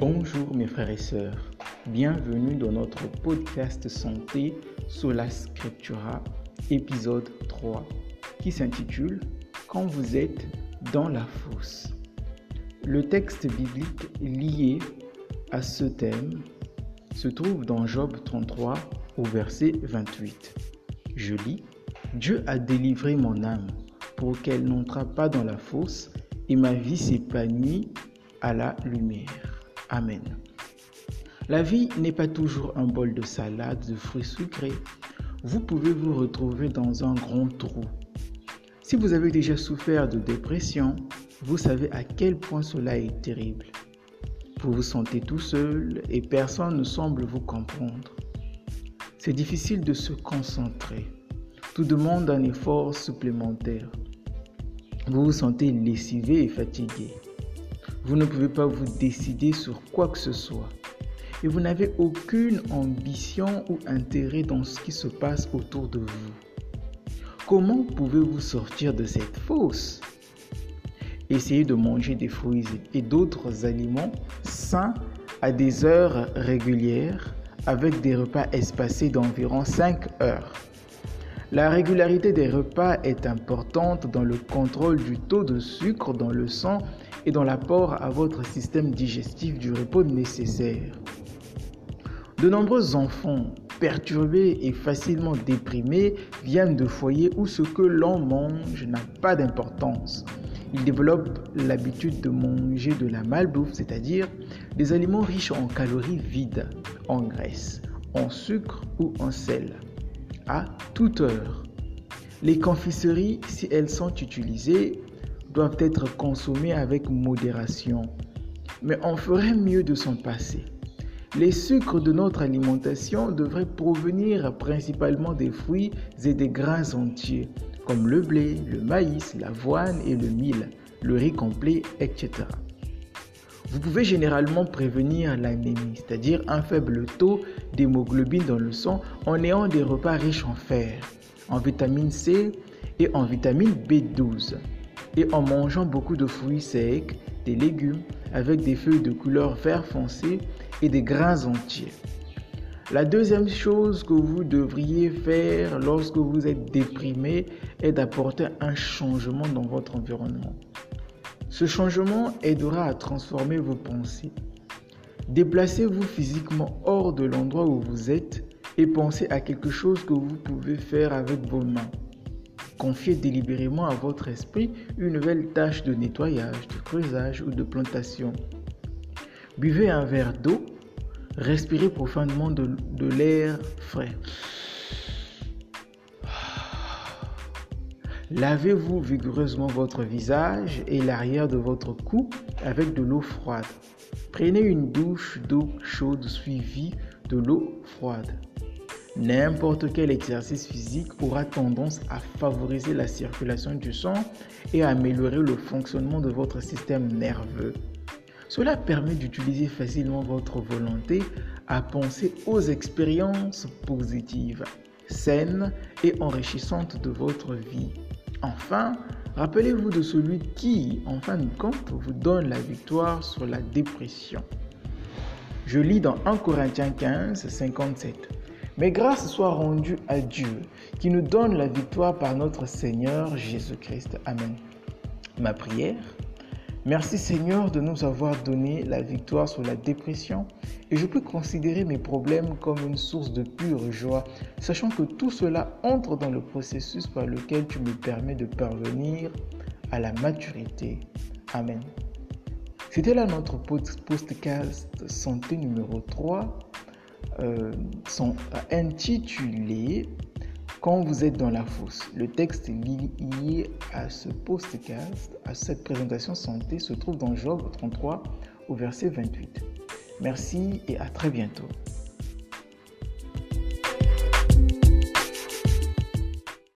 Bonjour mes frères et sœurs, bienvenue dans notre podcast santé Sola Scriptura, épisode 3, qui s'intitule Quand vous êtes dans la fosse. Le texte biblique lié à ce thème se trouve dans Job 33 au verset 28. Je lis Dieu a délivré mon âme pour qu'elle n'entre pas dans la fosse et ma vie s'épanouit à la lumière. Amen. La vie n'est pas toujours un bol de salade, de fruits sucrés. Vous pouvez vous retrouver dans un grand trou. Si vous avez déjà souffert de dépression, vous savez à quel point cela est terrible. Vous vous sentez tout seul et personne ne semble vous comprendre. C'est difficile de se concentrer. Tout demande un effort supplémentaire. Vous vous sentez lessivé et fatigué. Vous ne pouvez pas vous décider sur quoi que ce soit. Et vous n'avez aucune ambition ou intérêt dans ce qui se passe autour de vous. Comment pouvez-vous sortir de cette fosse? Essayez de manger des fruits et d'autres aliments sains à des heures régulières avec des repas espacés d'environ 5 heures. La régularité des repas est importante dans le contrôle du taux de sucre dans le sang et dans l'apport à votre système digestif du repos nécessaire. De nombreux enfants perturbés et facilement déprimés viennent de foyers où ce que l'on mange n'a pas d'importance. Ils développent l'habitude de manger de la malbouffe, c'est-à-dire des aliments riches en calories vides, en graisse, en sucre ou en sel à toute heure. Les confiseries, si elles sont utilisées, doivent être consommées avec modération. Mais on ferait mieux de s'en passer. Les sucres de notre alimentation devraient provenir principalement des fruits et des grains entiers, comme le blé, le maïs, l'avoine et le mil, le riz complet, etc. Vous pouvez généralement prévenir l'anémie, c'est-à-dire un faible taux d'hémoglobine dans le sang en ayant des repas riches en fer, en vitamine C et en vitamine B12, et en mangeant beaucoup de fruits secs, des légumes avec des feuilles de couleur vert foncé et des grains entiers. La deuxième chose que vous devriez faire lorsque vous êtes déprimé est d'apporter un changement dans votre environnement. Ce changement aidera à transformer vos pensées. Déplacez-vous physiquement hors de l'endroit où vous êtes et pensez à quelque chose que vous pouvez faire avec vos mains. Confiez délibérément à votre esprit une nouvelle tâche de nettoyage, de creusage ou de plantation. Buvez un verre d'eau, respirez profondément de, l'air frais. Lavez-vous vigoureusement votre visage et l'arrière de votre cou avec de l'eau froide. Prenez une douche d'eau chaude suivie de l'eau froide. N'importe quel exercice physique aura tendance à favoriser la circulation du sang et à améliorer le fonctionnement de votre système nerveux. Cela permet d'utiliser facilement votre volonté à penser aux expériences positives, saines et enrichissantes de votre vie. Enfin, rappelez-vous de celui qui, en fin de compte, vous donne la victoire sur la dépression. Je lis dans 1 Corinthiens 15, 57. Mais grâce soit rendue à Dieu qui nous donne la victoire par notre Seigneur Jésus-Christ. Amen. Ma prière Merci Seigneur de nous avoir donné la victoire sur la dépression et je peux considérer mes problèmes comme une source de pure joie, sachant que tout cela entre dans le processus par lequel tu me permets de parvenir à la maturité. Amen. C'était là notre podcast santé numéro 3, euh, intitulé quand vous êtes dans la fosse, le texte lié à ce podcast, à cette présentation santé, se trouve dans Job 33 au verset 28. Merci et à très bientôt.